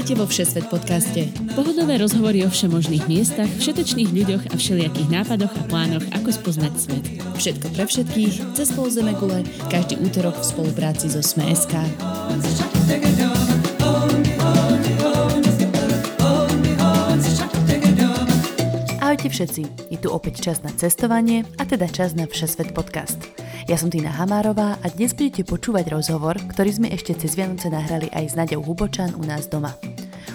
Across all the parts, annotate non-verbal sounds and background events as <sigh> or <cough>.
Vítajte vo Všesvet podcaste. Pohodové rozhovory o všemožných miestach, všetečných ľuďoch a všelijakých nápadoch a plánoch, ako spoznať svet. Všetko pre všetkých, cez pol gule, každý útorok v spolupráci so Sme.sk. Ahojte všetci, je tu opäť čas na cestovanie a teda čas na Všesvet podcast. Ja som Tina Hamárová a dnes budete počúvať rozhovor, ktorý sme ešte cez Vianoce nahrali aj s Naďou Hubočan u nás doma.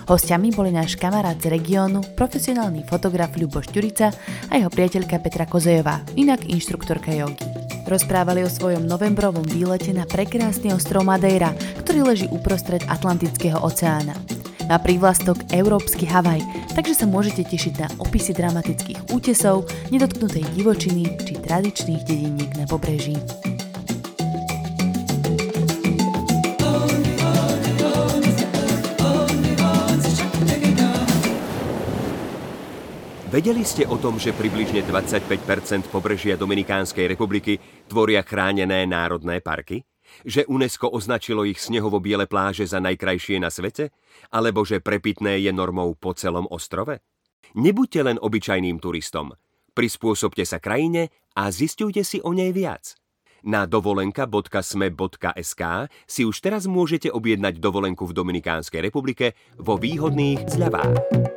Hostiami boli náš kamarát z regiónu, profesionálny fotograf Ľubo Šturica a jeho priateľka Petra Kozejová, inak inštruktorka jogy. Rozprávali o svojom novembrovom výlete na prekrásny ostrov Madeira, ktorý leží uprostred Atlantického oceána. Má prívlastok Európsky Havaj, takže sa môžete tešiť na opisy dramatických útesov, nedotknutej divočiny či tradičných dediniek na pobreží. Vedeli ste o tom, že približne 25% pobrežia Dominikánskej republiky tvoria chránené národné parky? Že UNESCO označilo ich snehovo-biele pláže za najkrajšie na svete? Alebo že prepitné je normou po celom ostrove? Nebuďte len obyčajným turistom. Prispôsobte sa krajine a zistujte si o nej viac. Na dovolenka.sme.sk si už teraz môžete objednať dovolenku v Dominikánskej republike vo výhodných zľavách.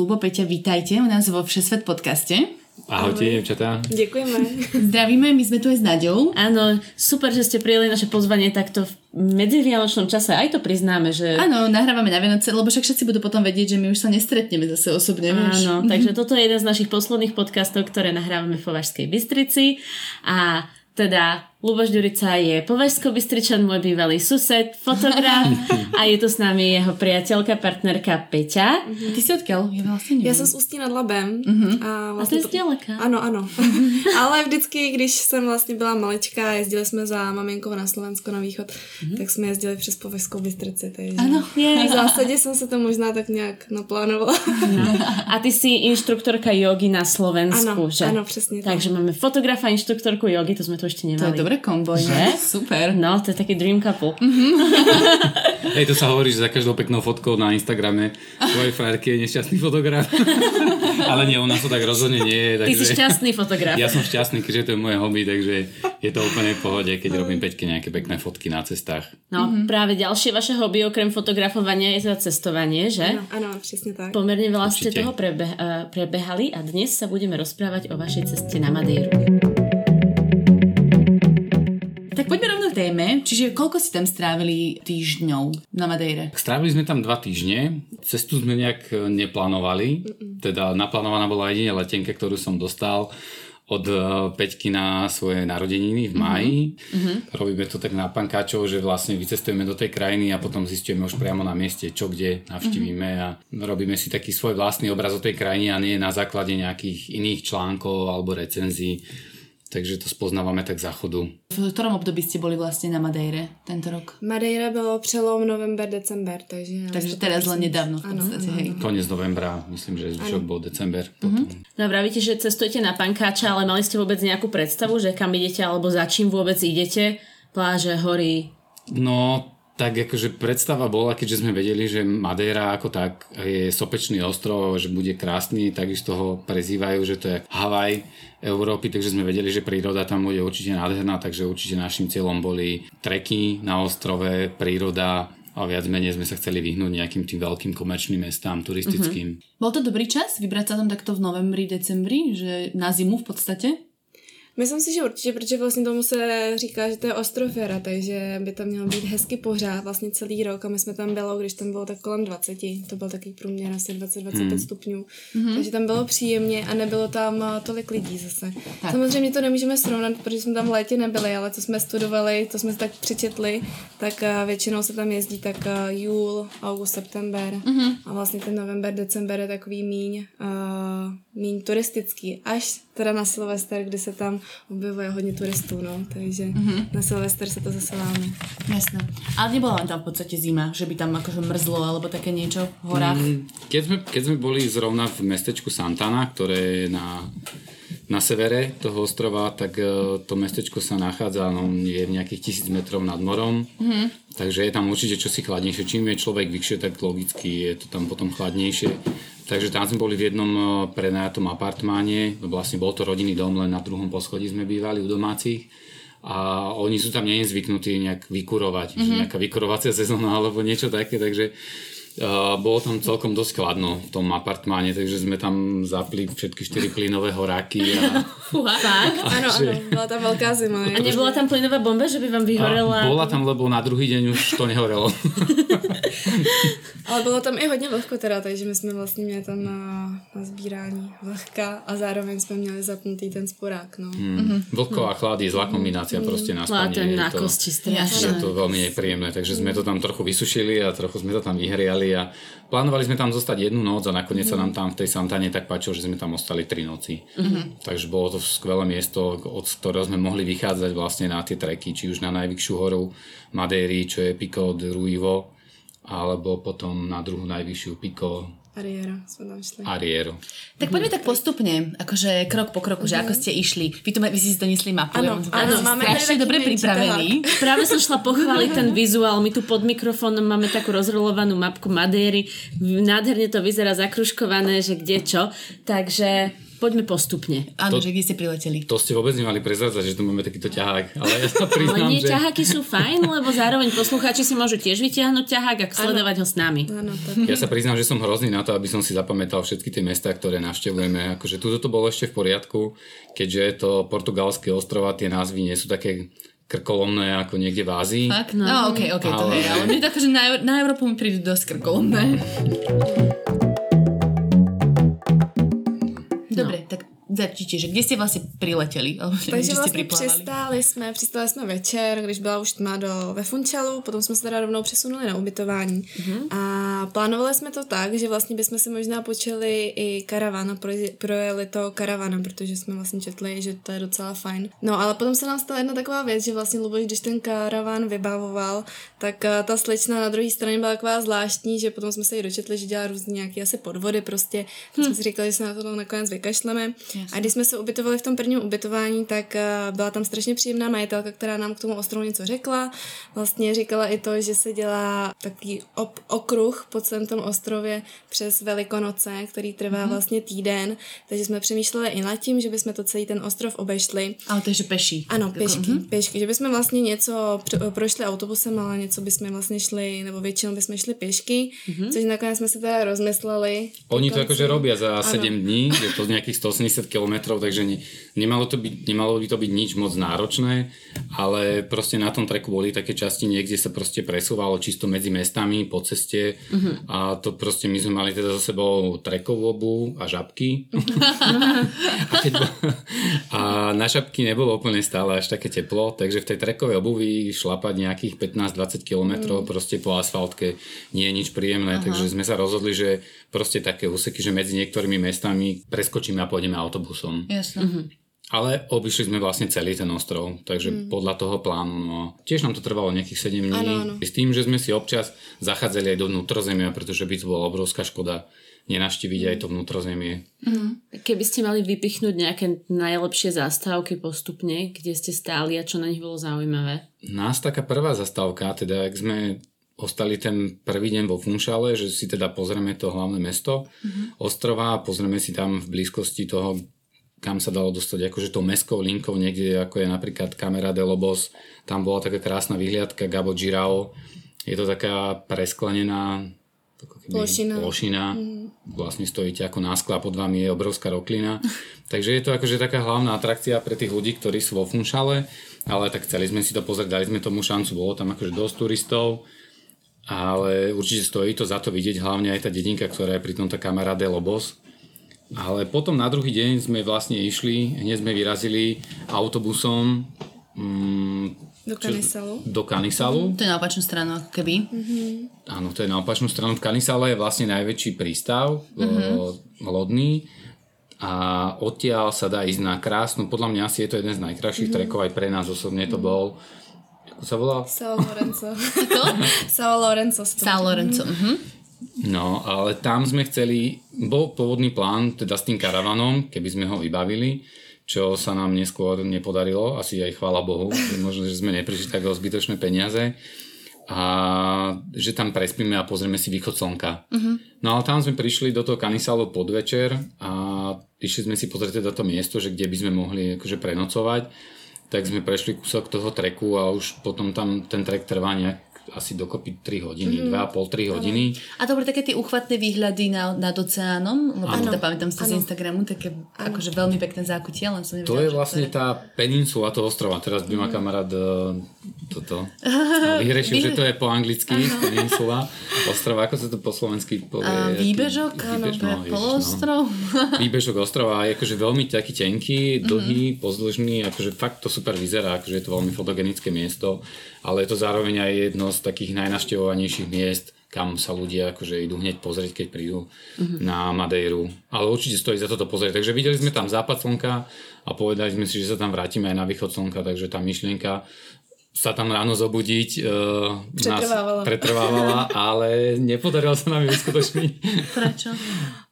Lubo, Peťa, vítajte u nás vo Všesvet podcaste. Ahojte, devčatá. Ďakujeme. <laughs> Zdravíme, my sme tu aj s Naďou. Áno, super, že ste prijeli naše pozvanie takto v medzivianočnom čase. Aj to priznáme, že... Áno, nahrávame na Vianoce, lebo však všetci budú potom vedieť, že my už sa nestretneme zase osobne. Áno, <laughs> takže toto je jeden z našich posledných podcastov, ktoré nahrávame v Považskej Bystrici. A teda Luboš Ďurica je považsko bystričan môj bývalý sused, fotograf <laughs> a je tu s nami jeho priateľka, partnerka Peťa. Uh-huh. Ty si odkiaľ? Ja, vlastne neviem. ja som z Ústí nad Labem. Uh-huh. A, vlastne a to je zďaleka. Áno, áno. <laughs> Ale vždycky, když jsem vlastně byla malečka a jezdili jsme za maminkou na Slovensko na východ, uh-huh. tak jsme jezdili přes Považskou Bystrici. Takže ano, je. V zásadě jsem se to možná tak nějak naplánovala. No. A ty si inštruktorka jogy na Slovensku, ano, že? Áno, presne tak. Takže máme fotografa, inštruktorku jogy, to sme tu ešte nemali. To je dobré kombo, že? Super. No, to je taký dream couple. Mm-hmm. <laughs> Hej, to sa hovorí, že za každou peknou fotkou na Instagrame tvojej frajerky je nešťastný fotograf. <laughs> Ale nie, u nás to tak rozhodne nie je. Takže... Ty si šťastný fotograf. Ja som šťastný, keďže to je moje hobby, takže je to úplne v pohode, keď robím Peťke nejaké pekné fotky na cestách. No, mm-hmm. práve ďalšie vaše hobby okrem fotografovania je za cestovanie, že? Áno, áno, presne tak. Pomerne veľa Určite. ste toho prebe- uh, prebehali a dnes sa budeme rozprávať o vašej ceste na Madeiru. Čiže koľko si tam strávili týždňov na Madeire? Strávili sme tam dva týždne. Cestu sme nejak e, neplánovali. Teda naplánovaná bola jedine letenka, ktorú som dostal od e, Peťky na svoje narodeniny v maji. Uh-huh. Robíme to tak na pankáčov, že vlastne vycestujeme do tej krajiny a potom zistíme už priamo na mieste, čo kde navštívime uh-huh. a robíme si taký svoj vlastný obraz o tej krajine a nie na základe nejakých iných článkov alebo recenzií takže to spoznávame tak záchodu. V ktorom období ste boli vlastne na Madeire tento rok? Madeira bylo přelom november, december, takže... Takže teraz len nedávno v podstate, hej. Koniec novembra, myslím, že zvyšok bol december. Potom. Mm-hmm. Že cestujete na pankáča, ale mali ste vôbec nejakú predstavu, že kam idete alebo za čím vôbec idete? Pláže, hory? No, tak akože predstava bola, keďže sme vedeli, že Madeira ako tak je sopečný ostrov, že bude krásny, takisto ho prezývajú, že to je Havaj Európy, takže sme vedeli, že príroda tam bude určite nádherná, takže určite našim cieľom boli treky na ostrove, príroda, a viac menej sme sa chceli vyhnúť nejakým tým veľkým komerčným mestám, turistickým. Uh-huh. Bol to dobrý čas vybrať sa tam takto v novembri, decembri, že na zimu v podstate? Myslím si, že určitě, protože vlastně tomu se říká, že to je ostrofera, takže by tam mělo být hezky pořád vlastně celý rok a my jsme tam bylo, když tam bylo tak kolem 20, to byl takový průměr asi 20-25 hmm. stupňů, mm-hmm. takže tam bylo příjemně a nebylo tam eh, tolik lidí zase. Tak. Samozřejmě to nemůžeme srovnat, protože jsme tam v létě nebyli, ale co jsme studovali, to jsme tak přečetli, tak eh, většinou se tam jezdí tak eh, júl, august, september mm-hmm. a vlastně ten november, december je takový míň, uh, míň turistický, až teda na Silvester, kdy se tam objevuje hodně turistů, no, takže mm-hmm. na Silvester sa to zase láme. Jasné. Ale nebola tam v podstate zima, že by tam akože mrzlo alebo také niečo v horách? Mm, keď, sme, keď sme boli zrovna v mestečku Santana, ktoré je na na severe toho ostrova, tak e, to mestečko sa nachádza, no, je v nejakých tisíc metrov nad morom, mm-hmm. takže je tam určite čosi chladnejšie. Čím je človek vyššie, tak logicky je to tam potom chladnejšie. Takže tam sme boli v jednom e, prenajatom apartmáne, vlastne bol to rodinný dom, len na druhom poschodí sme bývali u domácich a oni sú tam nie zvyknutí nejak vykurovať, mm-hmm. že nejaká vykurovacia sezóna alebo niečo také, takže bolo tam celkom dosť chladno v tom apartmáne, takže sme tam zapli všetky štyri plynové horáky. A... Fakt? Áno, áno, bola tam veľká zima. A nebola tam plynová bomba, že by vám vyhorela? A bola tam, lebo na druhý deň už to nehorelo. <laughs> Ale bylo tam i hodně vlhko teda, takže my jsme vlastně měli tam na, na sbírání vlhka a zároveň jsme měli zapnutý ten sporák, no. Hmm. Mm-hmm. Vlhko a chlad je zlá kombinácia mm. proste na spanie. to strašné. Je to veľmi nepríjemné, takže sme to tam trochu vysušili a trochu sme to tam vyhriali a plánovali sme tam zostať jednu noc a nakoniec mm. sa nám tam v tej Santane tak páčilo, že sme tam ostali tri noci. Mm-hmm. Takže bolo to skvelé miesto, od ktorého sme mohli vychádzať vlastne na tie treky, či už na najvyššiu horu Madéry, čo je Pico de Ruivo, alebo potom na druhú najvyššiu Pico Ariero sme tam šli. Ariero. Tak poďme tak postupne, akože krok po kroku, že ako ste išli. Vy, tu, vy si si donesli mapu. Áno, áno, máme strašne dobre pripravení. <laughs> Práve som šla pochváliť ten vizuál. My tu pod mikrofónom máme takú rozrolovanú mapku Madéry. Nádherne to vyzerá zakruškované, že kde čo. Takže Poďme postupne. Áno, to, že kde ste prileteli. To ste vôbec nemali prezradzať, že tu máme takýto ťahák. Ale ja sa priznám, Ale nie, že... ťaháky sú fajn, lebo zároveň poslucháči si môžu tiež vyťahnuť ťahák a sledovať ho s nami. Áno, Ja sa priznám, že som hrozný na to, aby som si zapamätal všetky tie mesta, ktoré navštevujeme. Akože tuto to bolo ešte v poriadku, keďže je to portugalské ostrova, tie názvy nie sú také krkolomné ako niekde v Ázii. Fakt? No, no ok, ok, ale... to je. Ale mne tak, že na, na Európu mi prídu dosť krkolomné. No. Tak začnite, že kde ste vlastně přiletěli? Takže vlastně přistáli jsme, přistáli jsme večer, když byla už tma do, ve Funčalu, potom jsme se teda rovnou přesunuli na ubytování. Mm-hmm. A plánovali jsme to tak, že vlastně bychom si možná počeli i karavan a projeli to karavanem, protože jsme vlastně četli, že to je docela fajn. No ale potom se nám stala jedna taková věc, že vlastně Luboš, když ten karavan vybavoval, tak eh, ta slečna na druhé straně byla taková zvláštní, že potom jsme se jí dočetli, že dělá různě nějaké asi podvody prostě. Tak hm. jsme si říkali, že se na to nakonec vykašleme. Jasně. A když jsme se ubytovali v tom prvním ubytování, tak uh, byla tam strašně příjemná majitelka, která nám k tomu ostrovu něco řekla. Vlastně říkala i to, že se dělá takový op- okruh po celém tom ostrově přes Velikonoce, který trvá mm-hmm. vlastně týden. Takže jsme přemýšleli i nad tím, že bychom to celý ten ostrov obešli. Ale takže peší. Ano, pěšky, mm-hmm. pěšky. Že bychom vlastně něco prošli autobusem, ale něco bychom vlastně šli, nebo většinou bychom šli pěšky, mm-hmm. což nakonec jsme si teda rozmysleli. Oni to jakože robia za ano. 7 dní, je to nějakých 180 km, takže ne, nemalo, to byť, nemalo by to byť nič moc náročné, ale proste na tom treku boli také časti niekde sa proste presúvalo čisto medzi mestami po ceste mm-hmm. a to proste my sme mali teda za sebou trekovú obu a žabky. <laughs> a, keď bol, a na žabky nebolo úplne stále až také teplo, takže v tej trekovej obuvi šlapať nejakých 15-20 km mm. proste po asfaltke nie je nič príjemné, Aha. takže sme sa rozhodli, že proste také úseky, že medzi niektorými mestami preskočíme a pôjdeme autobusom. Jasne. Mm-hmm. Ale obišli sme vlastne celý ten ostrov, takže mm. podľa toho plánu. No, tiež nám to trvalo nejakých 7 dní. Ano, ano. S tým, že sme si občas zachádzali aj do vnútrozemia, pretože by to bola obrovská škoda nenaštíviť aj to vnútrozemie. Mm. Keby ste mali vypichnúť nejaké najlepšie zastávky postupne, kde ste stáli a čo na nich bolo zaujímavé? Nás taká prvá zastávka, teda ak sme ostali ten prvý deň vo Funšale, že si teda pozrieme to hlavné mesto mm-hmm. ostrova a pozrieme si tam v blízkosti toho, kam sa dalo dostať akože tou mestskou linkou niekde, ako je napríklad Kamera de Lobos. Tam bola taká krásna vyhliadka Gabo Girao. Je to taká presklenená plošina. plošina. Mm. Vlastne stojíte ako náskla pod vami je obrovská roklina. <laughs> Takže je to akože taká hlavná atrakcia pre tých ľudí, ktorí sú vo Funšale, ale tak chceli sme si to pozrieť, dali sme tomu šancu, bolo tam akože dosť turistov ale určite stojí to za to vidieť, hlavne aj tá dedinka, ktorá je pri tomto kamaráde Lobos. Ale potom na druhý deň sme vlastne išli, hneď sme vyrazili autobusom mm, do Kanisalu. Čo, do Kanisalu. To je na opačnú stranu, ako keby. Mm-hmm. Áno, to je na opačnú stranu. V Kanisale je vlastne najväčší prístav mm-hmm. lodný a odtiaľ sa dá ísť na krásnu, podľa mňa asi je to jeden z najkrajších mm-hmm. trekov, aj pre nás osobne to bol ako sa volá? Sao Lorenzo. <laughs> Sao Lorenzo. Sao Lorenzo. Mhm. No, ale tam sme chceli, bol pôvodný plán teda s tým karavanom, keby sme ho vybavili, čo sa nám neskôr nepodarilo, asi aj chvála Bohu, že možno, že sme neprišli tak o zbytočné peniaze a že tam prespíme a pozrieme si východ slnka. Uh-huh. No ale tam sme prišli do toho Kanisálu podvečer a išli sme si pozrieť teda to miesto, že kde by sme mohli akože prenocovať. Tak sme prešli kúsok toho treku a už potom tam ten trek trvá nejak asi dokopy 3 hodiny, mm. 2,5-3 hodiny. A to boli také tie uchvatné výhľady na, nad oceánom, lebo teda pamätám si z Instagramu, také ano. akože veľmi pekné zákutie, len som nevedela, To je vlastne ktoré... tá peninsula toho ostrova, teraz by ma mm. kamarát uh, toto <laughs> vyhrešil, že to je po anglicky peninsula ostrova, ako sa to po slovensky povie? Výbežok, áno, no, poloostrov. No. <laughs> Výbežok ostrova je akože veľmi taký tenký, dlhý, mm-hmm. pozdĺžný, akože fakt to super vyzerá, akože je to veľmi fotogenické miesto ale je to zároveň aj jedno z takých najnaštevovanejších miest, kam sa ľudia akože idú hneď pozrieť, keď prídu uh-huh. na Madejru. Ale určite stojí za toto pozrieť. Takže videli sme tam západ slnka a povedali sme si, že sa tam vrátime aj na východ slnka, takže tá myšlienka sa tam ráno zobudiť uh, pretrvávala. nás pretrvávala, <laughs> ale nepodarilo sa nám ju uskutočniť. Prečo?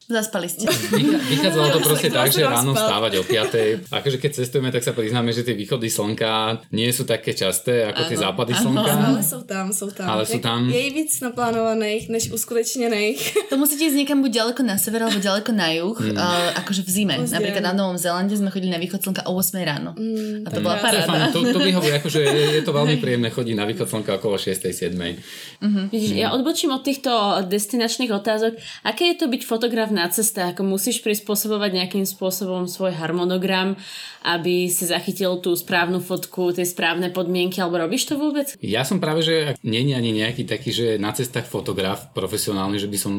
Zaspali ste. Vychádzalo to <laughs> proste tak, že ráno stávať o 5. Akože keď cestujeme, tak sa priznáme, že tie východy slnka nie sú také časté ako ano, tie západy ano, slnka. Ale sú tam, sú tam. Ale sú tam. Je víc naplánovaných, než uskutečnených. To musíte ísť niekam buď ďaleko na sever, alebo ďaleko na juh. Hmm. Uh, akože v zime. Pozdien. Napríklad na Novom Zelande sme chodili na východ slnka o 8 ráno. Hmm, a to bola paráda. To, to vyhovuje, akože je, je to veľmi príjemné chodiť na východ slnka okolo 6. 7. Uh-huh. Vidíš, ja odbočím od týchto destinačných otázok. Aké je to byť fotograf na ceste, ako musíš prispôsobovať nejakým spôsobom svoj harmonogram, aby si zachytil tú správnu fotku, tie správne podmienky, alebo robíš to vôbec? Ja som práve, že je ani nejaký taký, že na cestách fotograf profesionálny, že by som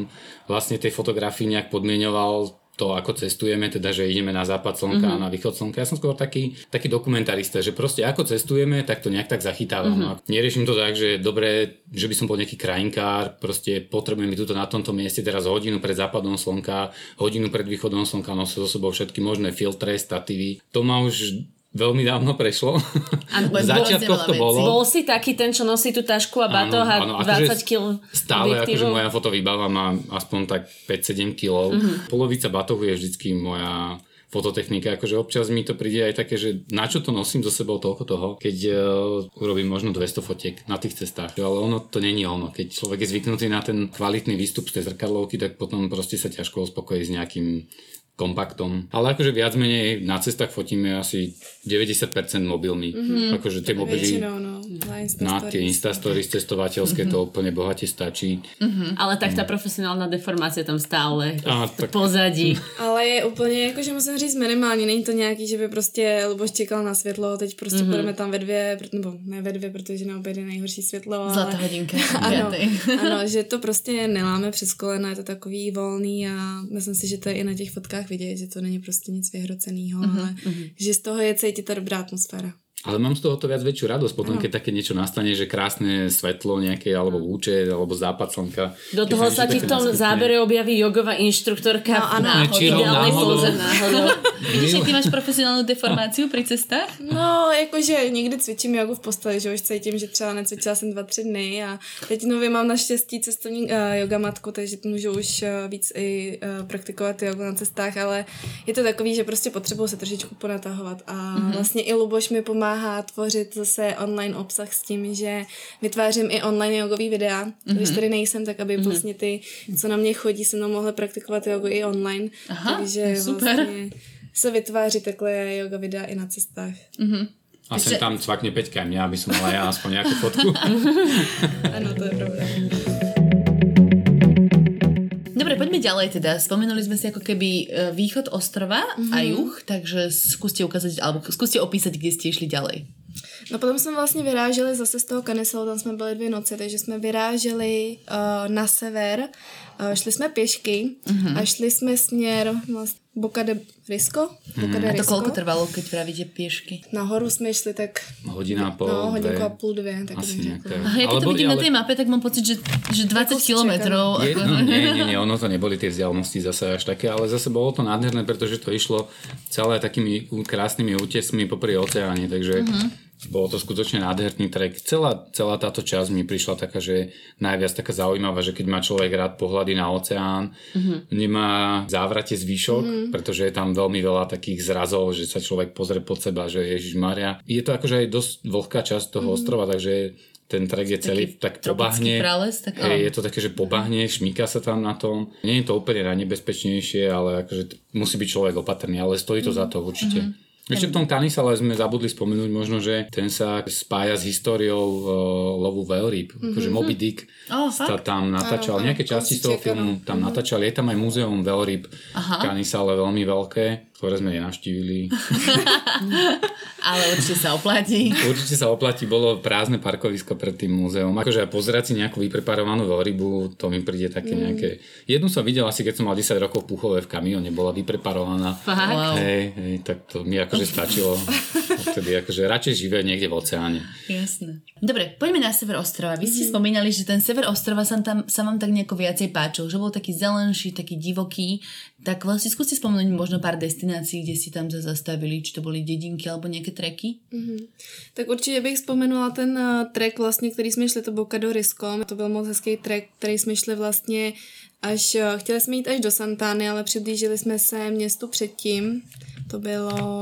vlastne tej fotografii nejak podmienoval to, ako cestujeme, teda, že ideme na západ slnka mm-hmm. a na východ slnka. Ja som skôr taký, taký dokumentarista, že proste ako cestujeme, tak to nejak tak zachytávam. Mm-hmm. No neriešim to tak, že dobre, že by som bol nejaký krajinkár, proste potrebujem tu na tomto mieste teraz hodinu pred západom slnka, hodinu pred východom slnka, nosiť so sebou všetky možné filtre, statívy. To ma už veľmi dávno prešlo. Ano, v začiatkoch to bolo. Bol si taký ten, čo nosí tú tašku a batoh a 20 akože kg Stále, akože moja fotovýbava má aspoň tak 5-7 kg. Uh-huh. Polovica batohu je vždycky moja fototechnika, akože občas mi to príde aj také, že na čo to nosím so sebou toľko toho, keď uh, urobím možno 200 fotiek na tých cestách, ale ono to není ono. Keď človek je zvyknutý na ten kvalitný výstup z tej zrkadlovky, tak potom proste sa ťažko uspokojí s nejakým kompaktom. Ale akože viac menej na cestách fotíme asi 90% mobilmi. Mm-hmm. Akože tie mobily Väčšinou, no. na, na tie Instastories cestovateľské mm-hmm. to úplne bohate stačí. Mm-hmm. Ale tak tá profesionálna deformácia tam stále A, tak... pozadí. <laughs> Ale je úplne, akože musím říct minimálně, není to nějaký, že by prostě Luboš čekal na světlo, teď prostě mm-hmm. budeme tam ve dvě, nebo ne ve <laughs> dvě, protože na oběd je nejhorší světlo. Ale... Zlatá hodinka. ano, ano, že to <laughs> prostě neláme přes kolena, je to takový volný a myslím si, že to je i na těch fotkách vidět, že to není prostě nic vyhroceného, uh-huh, ale uh-huh. že z toho je cítit ta dobrá atmosféra. Ale mám z toho to viac väčšiu radosť potom, no. keď také niečo nastane, že krásne svetlo nejaké, alebo lúče, alebo západ slnka. Do toho sa ti v tom zábere objaví jogová inštruktorka no, v ideálnej póze náhodou. <laughs> Vidíš, ty máš profesionálnu deformáciu pri cestách? No, jakože někdy cvičím jogu v posteli, že už cítím, že třeba necvičila jsem dva, tři dny a teď nově mám naštěstí cestovní uh, yoga matku, takže můžu už uh, víc i uh, praktikovat jogu na cestách, ale je to takový, že prostě potřebuji se trošičku ponatahovat a mm-hmm. vlastně i Luboš mi pomáhá pomáhá tvořit zase online obsah s tím, že vytvářím i online jogový videa. Mm-hmm. Když tady nejsem, tak aby mm-hmm. vlastně ty, co na mě chodí, se mnou mohly praktikovat jogu i online. Aha, Takže super. vlastně se vytváří takhle yoga videa i na cestách. Mm-hmm. A sem tam cvakne Peťka mňa, aby som mala ja aspoň nejakú fotku. <laughs> Áno, to je pravda. Poďme ďalej teda. Spomenuli sme si ako keby e, východ ostrova mm-hmm. a mhm. juh, takže skúste ukázať, alebo skúste opísať, kde ste išli ďalej. No potom jsme vlastně vyráželi zase z toho Kaneselu, tam jsme byli dvě noci, takže jsme vyráželi uh, na sever, uh, šli jsme pěšky mm-hmm. a šli jsme směr vlastně Boca de Risco. Boca mm. de Risco. A to koľko trvalo, keď pravíte piešky? Nahoru sme išli tak... Hodina a pol, No, hodinku a pol, dve. Tak Asi nejak, ja keď to vidím ale... na tej mape, tak mám pocit, že, že 20 kilometrov. Ako... No, nie, nie, nie, <laughs> ono to neboli tie vzdialenosti zase až také, ale zase bolo to nádherné, pretože to išlo celé takými krásnymi útesmi popri oceáne, takže mm-hmm Bolo to skutočne nádherný trek. Celá, celá táto časť mi prišla taká, že najviac taká zaujímavá, že keď má človek rád pohľady na oceán, mm-hmm. nemá závrate zvýšok, mm-hmm. pretože je tam veľmi veľa takých zrazov, že sa človek pozrie pod seba, že Ježiš Maria. Je to akože aj dosť vlhká časť toho mm-hmm. ostrova, takže ten trek je celý taký tak pobahne. Prales, tak hej, je to také, že pobahne, šmíka sa tam na tom. Nie je to úplne najnebezpečnejšie, ale akože musí byť človek opatrný, ale stojí to mm-hmm. za to určite. Mm-hmm. Ešte v tom Tanisale sme zabudli spomenúť možno, že ten sa spája s históriou uh, lovu veľryb. Mm-hmm. Akože Moby Dick oh, sa tam natáčal. Áno, Nejaké časti z toho filmu tam mm-hmm. natáčali. Je tam aj múzeum veľryb v Tanisale veľmi veľké ktoré sme nenavštívili. <laughs> Ale určite sa oplatí. Určite sa oplatí, bolo prázdne parkovisko pred tým múzeum. Akože aj pozerať si nejakú vypreparovanú veľrybu, to mi príde také mm. nejaké... Jednu som videl asi, keď som mal 10 rokov puchové v kamióne, bola vypreparovaná. Fakt? Wow. Hej, hej, tak to mi akože stačilo. <laughs> Vtedy akože radšej živé niekde v oceáne. Jasné. Dobre, poďme na sever ostrova. Vy ste mm. spomínali, že ten sever ostrova sa, tam, sa vám tak nejako viacej páčil, že bol taký zelenší, taký divoký. Tak vlastne skúste spomenúť možno pár destinácií, kde si tam zastavili, či to boli dedinky alebo nejaké treky. Mm-hmm. Tak určitě bych vzpomenula ten uh, trek vlastně, který jsme šli, to byl Kadorisko. To byl moc hezký trek, který jsme šli vlastně až, uh, chtěli jsme jít až do Santány, ale přiblížili jsme se městu předtím. To bylo...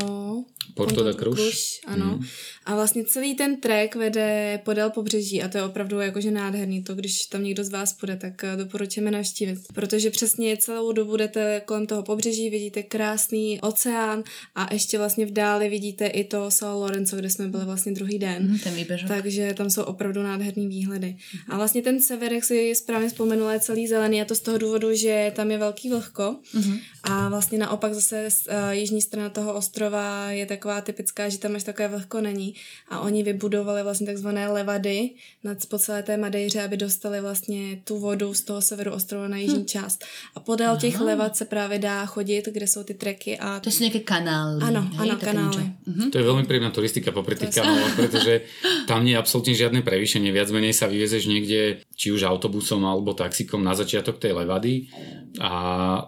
Porto da Cruz. Cruz ano. Mm. A vlastně celý ten trek vede podél pobřeží a to je opravdu jakože nádherný. To, když tam někdo z vás půjde, tak eh, doporučujeme navštívit. Protože přesně celou dobu budete kolem toho pobřeží, vidíte krásný oceán a ještě vlastně v dáli vidíte i to Sal Lorenzo, kde jsme byli vlastně druhý den. Mm, ten výběžok. Takže tam jsou opravdu nádherný výhledy. Mm. A vlastně ten sever, jak si správně vzpomenula, je celý zelený a to z toho důvodu, že tam je velký vlhko mm. a vlastně naopak zase uh, jižní strana toho ostrova je taková typická, že tam až takové vlhko není a oni vybudovali vlastně takzvané levady nad po celé té Madejře, aby dostali vlastně tu vodu z toho severu ostrova na jižní hm. část. A podél Aha. těch levad se právě dá chodit, kde jsou ty treky a... To jsou nějaké kanály. Ano, hej, ano, kanály. Uh-huh. To je veľmi príjemná turistika popri tých kanáloch, pretože tam nie je absolútne žiadne prevýšenie. Viac menej sa vyvezeš niekde, či už autobusom alebo taxikom na začiatok tej levady. A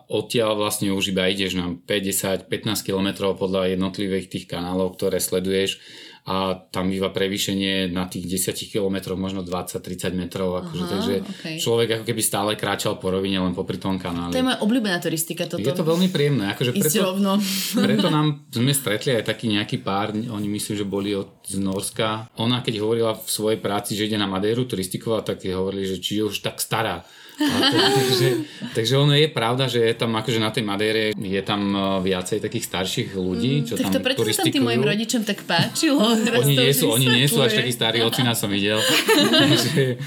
odtiaľ vlastne už iba ideš na 50-15 km podľa jednotlivých tých kanálov, ktoré sleduješ a tam býva prevýšenie na tých 10 km, možno 20-30 metrov. Akože, Aha, takže okay. človek ako keby stále kráčal po rovine len popri tom kanáli. To je moja obľúbená turistika. Toto. Je to veľmi príjemné. Akože preto, rovno. <laughs> preto nám sme stretli aj taký nejaký pár, oni myslím, že boli od, z Norska. Ona keď hovorila v svojej práci, že ide na Madeiru turistikovať, tak hovorili, že či je už tak stará takže, takže ono je pravda, že je tam akože na tej Madére je tam e, viacej takých starších ľudí, čo mm, tam Tak to prečo sa tým mojim rodičom tak páčilo? <laughs> oni nie, sú, oni nie sú až takí starí, ocina som videl. <laughs> takže,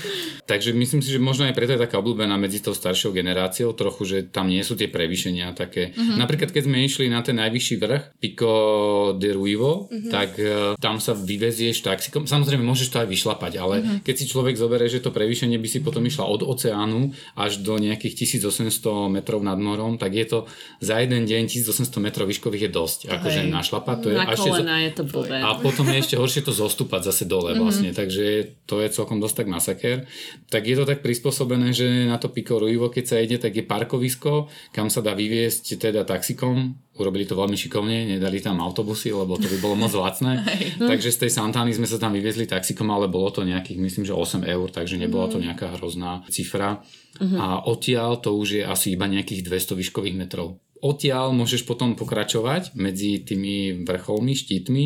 takže myslím si, že možno aj preto je taká obľúbená medzi tou staršou generáciou trochu, že tam nie sú tie prevýšenia také. Mm-hmm. Napríklad keď sme išli na ten najvyšší vrch, Pico de Ruivo, mm-hmm. tak uh, tam sa vyvezieš taxikom. Samozrejme môžeš to aj vyšlapať, ale mm-hmm. keď si človek zoberie, že to prevýšenie by si potom išla od oceánu až do nejakých 1800 metrov nad morom, tak je to za jeden deň 1800 metrov výškových je dosť. Akože našlapať to je... Na kolena je to blbé. A potom je ešte horšie to zostúpať zase dole mm-hmm. vlastne, takže to je celkom dosť tak masaker. Tak je to tak prispôsobené, že na to Pico Ruivo, keď sa ide, tak je parkovisko, kam sa dá vyviesť teda taxikom, urobili to veľmi šikovne, nedali tam autobusy, lebo to by bolo moc lacné. <laughs> <laughs> takže z tej Santány sme sa tam vyviezli taxikom, ale bolo to nejakých, myslím, že 8 eur, takže nebola to mhm. nejaká hrozná cifra. Uh-huh. A odtiaľ to už je asi iba nejakých 200 výškových metrov. Odtiaľ môžeš potom pokračovať medzi tými vrcholmi, štítmi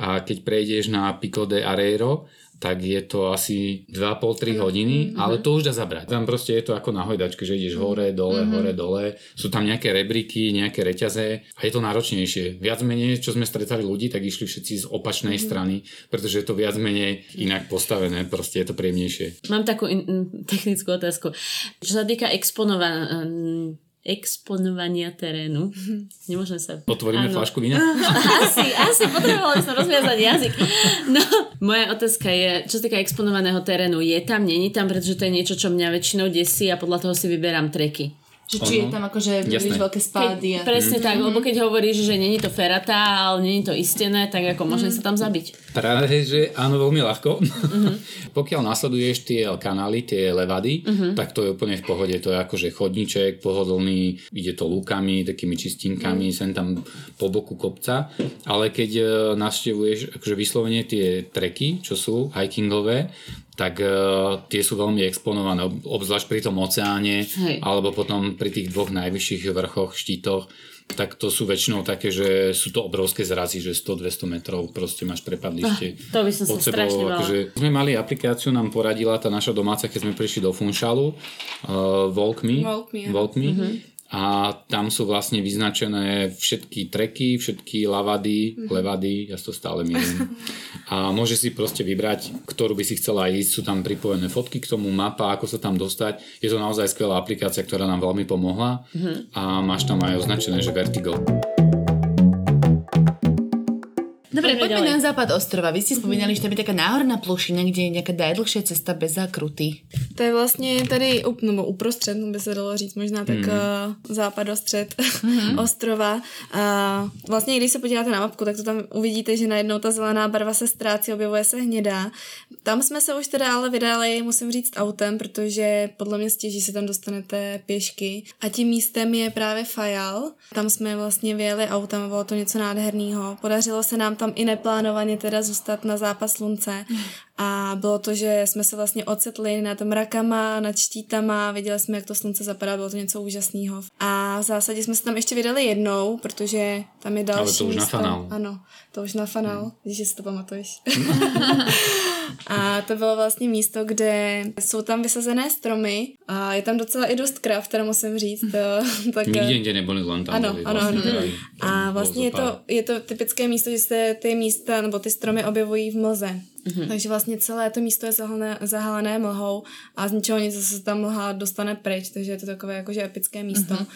a keď prejdeš na Pico de Areiro, tak je to asi 2,5-3 hodiny, mm-hmm. ale to už dá zabrať. Tam proste je to ako na hojdačke, že ideš hore, dole, mm-hmm. hore, dole. Sú tam nejaké rebriky, nejaké reťaze a je to náročnejšie. Viac menej, čo sme stretali ľudí, tak išli všetci z opačnej mm-hmm. strany, pretože je to viac menej inak postavené, proste je to príjemnejšie. Mám takú in- technickú otázku. Čo sa týka exponovaného exponovania terénu. Nemôžem sa... Otvoríme ano. flašku vína? <laughs> Asi, asi, potrebovali sme rozviazať jazyk. No, moja otázka je, čo sa týka exponovaného terénu, je tam, není tam, pretože to je niečo, čo mňa väčšinou desí a podľa toho si vyberám treky. Že či je tam akože vieš, veľké spády. Keď, a... Presne mm. tak, lebo keď hovoríš, že není to ferata, ale není to istené, tak ako môžem mm. sa tam zabiť. Práve, že áno, veľmi ľahko. Uh-huh. <laughs> Pokiaľ nasleduješ tie kanály, tie levady, uh-huh. tak to je úplne v pohode. To je akože chodníček pohodlný, ide to lúkami, takými čistinkami, uh-huh. sem tam po boku kopca. Ale keď uh, navštevuješ akože vyslovene tie treky, čo sú hikingové, tak uh, tie sú veľmi exponované, obzvlášť pri tom oceáne, Hej. alebo potom pri tých dvoch najvyšších vrchoch, štítoch tak to sú väčšinou také, že sú to obrovské zrazy, že 100-200 metrov proste máš prepadlište. Ah, to by som sa strašne akože, sme mali aplikáciu, nám poradila tá naša domáca, keď sme prišli do Funšalu, uh, Volkmi. Volkmi, Volkmi. Mm-hmm a tam sú vlastne vyznačené všetky treky, všetky lavady, mm. levady, ja to stále milím. A môže si proste vybrať, ktorú by si chcela ísť, sú tam pripojené fotky k tomu, mapa, ako sa tam dostať. Je to naozaj skvelá aplikácia, ktorá nám veľmi pomohla mm. a máš tam aj označené, že Vertigo. Dobre, poďme ďalej. na západ ostrova. Vy ste spomínali, že tam je taká náhorná plošina, kde je nejaká najdlhšia cesta bez zákruty. To je vlastně tady no, uprostřed, by se dalo říct, možná tak mm. uh, západostřed mm. <laughs> ostrova. A vlastně, když se podíváte na mapku, tak to tam uvidíte, že najednou ta zelená barva se ztrácí, objevuje se hnědá. Tam jsme se už teda ale vydali, musím říct, autem, protože podle mě stěží se tam dostanete pěšky. A tím místem je právě Fajal. Tam jsme vlastně vyjeli autem, bylo to něco nádherného. Podařilo se nám tam i neplánovaně teda zůstat na zápas slunce a bylo to, že jsme se vlastně ocetli nad mrakama, nad štítama, viděli jsme, jak to slunce zapadá, bylo to něco úžasného. A v zásadě jsme se tam ještě vydali jednou, protože tam je další Ale to už na fanál. Ano, to už na fanál, hmm. když si to pamatuješ. <laughs> a to bylo vlastně místo, kde jsou tam vysazené stromy a je tam docela i dost krav, teda musím říct. <laughs> tak... Nikde jinde neboli, len tam ano, ano, ano. A vlastně je to, je to typické místo, že se ty místa nebo ty stromy objevují v mlze. Mm-hmm. Takže vlastně celé to místo je zahalené, zahalené mlhou a z ničeho nic se tam mlha dostane pryč, takže je to takové jakože epické místo. Mm-hmm.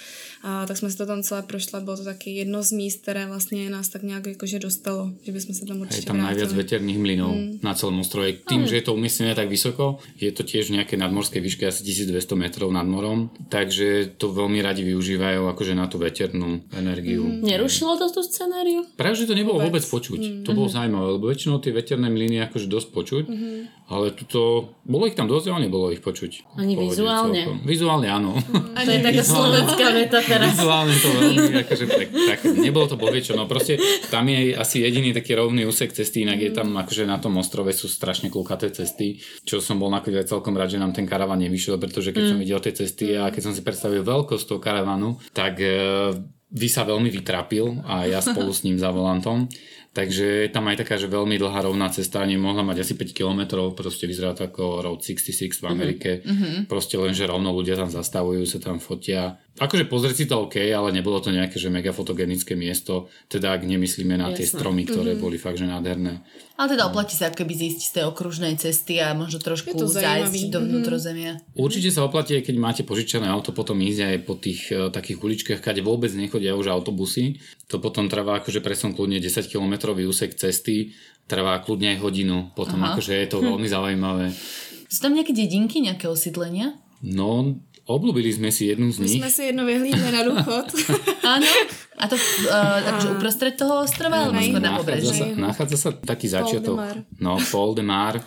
A tak jsme se to tam celé prošli, bylo to taky jedno z míst, které vlastně nás tak nějak jakože dostalo, že bychom se tam určitě Je tam vrátili. najviac veterných mlynov mm. na celom ostrove. Tým, mm. že je to umiestnené tak vysoko, je to tiež nejaké nadmorské výšky asi 1200 metrov nad morom, takže to veľmi radi využívajú akože na tú veternú energiu. Mm. Nerušilo to tú scenériu? Práve, že to nebolo vôbec, vôbec počuť. Mm. To bolo mm. zaujímavé, lebo väčšinou tie veterné mlyny akože dosť počuť, mm-hmm. ale tuto, bolo ich tam dosť, ale nebolo ich počuť. Ani vizuálne? Celkom. Vizuálne áno. Mm. to je <laughs> taká slovenská veta teraz. Vizuálne to veľmi, akože tak, tak, nebolo to bohviečo, no proste tam je asi jediný taký rovný úsek cesty, inak je tam akože na tom ostrove sú strašne klukaté cesty, čo som bol nakoniec celkom rád, že nám ten karavan nevyšiel, pretože keď mm. som videl tie cesty a keď som si predstavil veľkosť toho karavanu, tak e, vy sa veľmi vytrapil a ja spolu s ním za volantom. Takže tam aj taká, že veľmi dlhá rovná cesta, nemohla mať asi 5 km, proste vyzerá to ako Road 66 v Amerike. Mm-hmm. Proste len, že rovno ľudia tam zastavujú, sa tam fotia Akože pozrieť si to OK, ale nebolo to nejaké že mega fotogenické miesto, teda ak nemyslíme na Jasne. tie stromy, ktoré mm-hmm. boli fakt že nádherné. Ale teda oplatí sa keby zísť z tej okružnej cesty a možno trošku zájsť do mhm. vnútrozemia. Mm-hmm. Určite sa oplatí, keď máte požičané auto, potom ísť aj po tých uh, takých uličkách, kde vôbec nechodia už autobusy. To potom trvá akože presun kľudne 10 km úsek cesty, trvá kľudne aj hodinu, potom Aha. akože je to hm. veľmi zaujímavé. Sú tam nejaké dedinky, nejaké osídlenia? No, Obľúbili sme si jednu z nich. My sme si jednu vyhlídli na dôchod. <laughs> Áno. A to uh, akože uprostred toho ostrova, alebo skôr na? Nachádza sa, nachádza sa taký začiatok. No, Paul de Mar.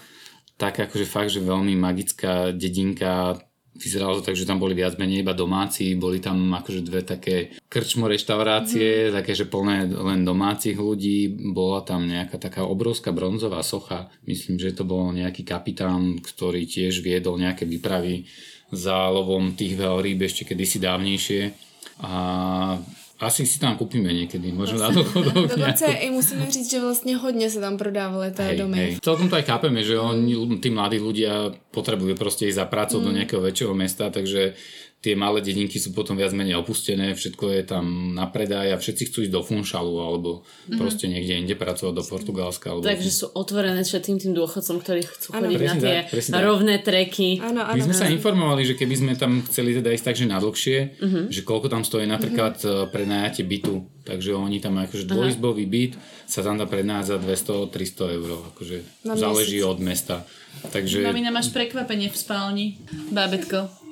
Tak akože fakt, že veľmi magická dedinka. Vyzeralo to tak, že tam boli viac menej iba domáci, boli tam akože dve také krčmo reštaurácie, mm. také, že plné len domácich ľudí, bola tam nejaká taká obrovská bronzová socha, myslím, že to bol nejaký kapitán, ktorý tiež viedol nejaké výpravy za lovom tých veľrýb ešte kedysi dávnejšie. A asi si tam kúpime niekedy, možno na dochodok. Dokonce i musíme říct, že vlastně hodně se tam prodávali tie domy. Hej. Celkom to aj chápeme, že oni, tí mladí ľudia potrebujú proste ísť za prácou mm. do nejakého väčšieho mesta, takže tie malé dedinky sú potom viac menej opustené, všetko je tam na predaj a všetci chcú ísť do Funšalu alebo mm-hmm. proste niekde inde pracovať do Portugalska. Alebo Takže sú otvorené všetkým tým dôchodcom, ktorí chcú ano. chodiť presne na tie tak, rovné treky. Ano, ano, My sme ano. sa informovali, že keby sme tam chceli teda ísť tak, že na dlhšie, mm-hmm. že koľko tam stojí napríklad mm-hmm. prenajatie bytu. Takže oni tam akože dvojizbový byt sa tam dá prenajať za 200-300 eur. Akože záleží od mesta. Takže... Mamina, máš prekvapenie v spálni, bábetko.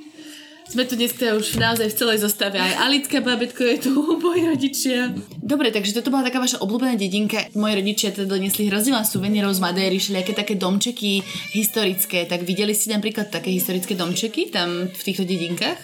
Sme tu dneska už naozaj v celej zostave. Aj Alitka babetko je tu, <laughs> moji rodičia. Dobre, takže toto bola taká vaša obľúbená dedinka. Moji rodičia teda donesli hrozne veľa suvenírov z Madéry, všelijaké také domčeky historické. Tak videli ste napríklad také historické domčeky tam v týchto dedinkách?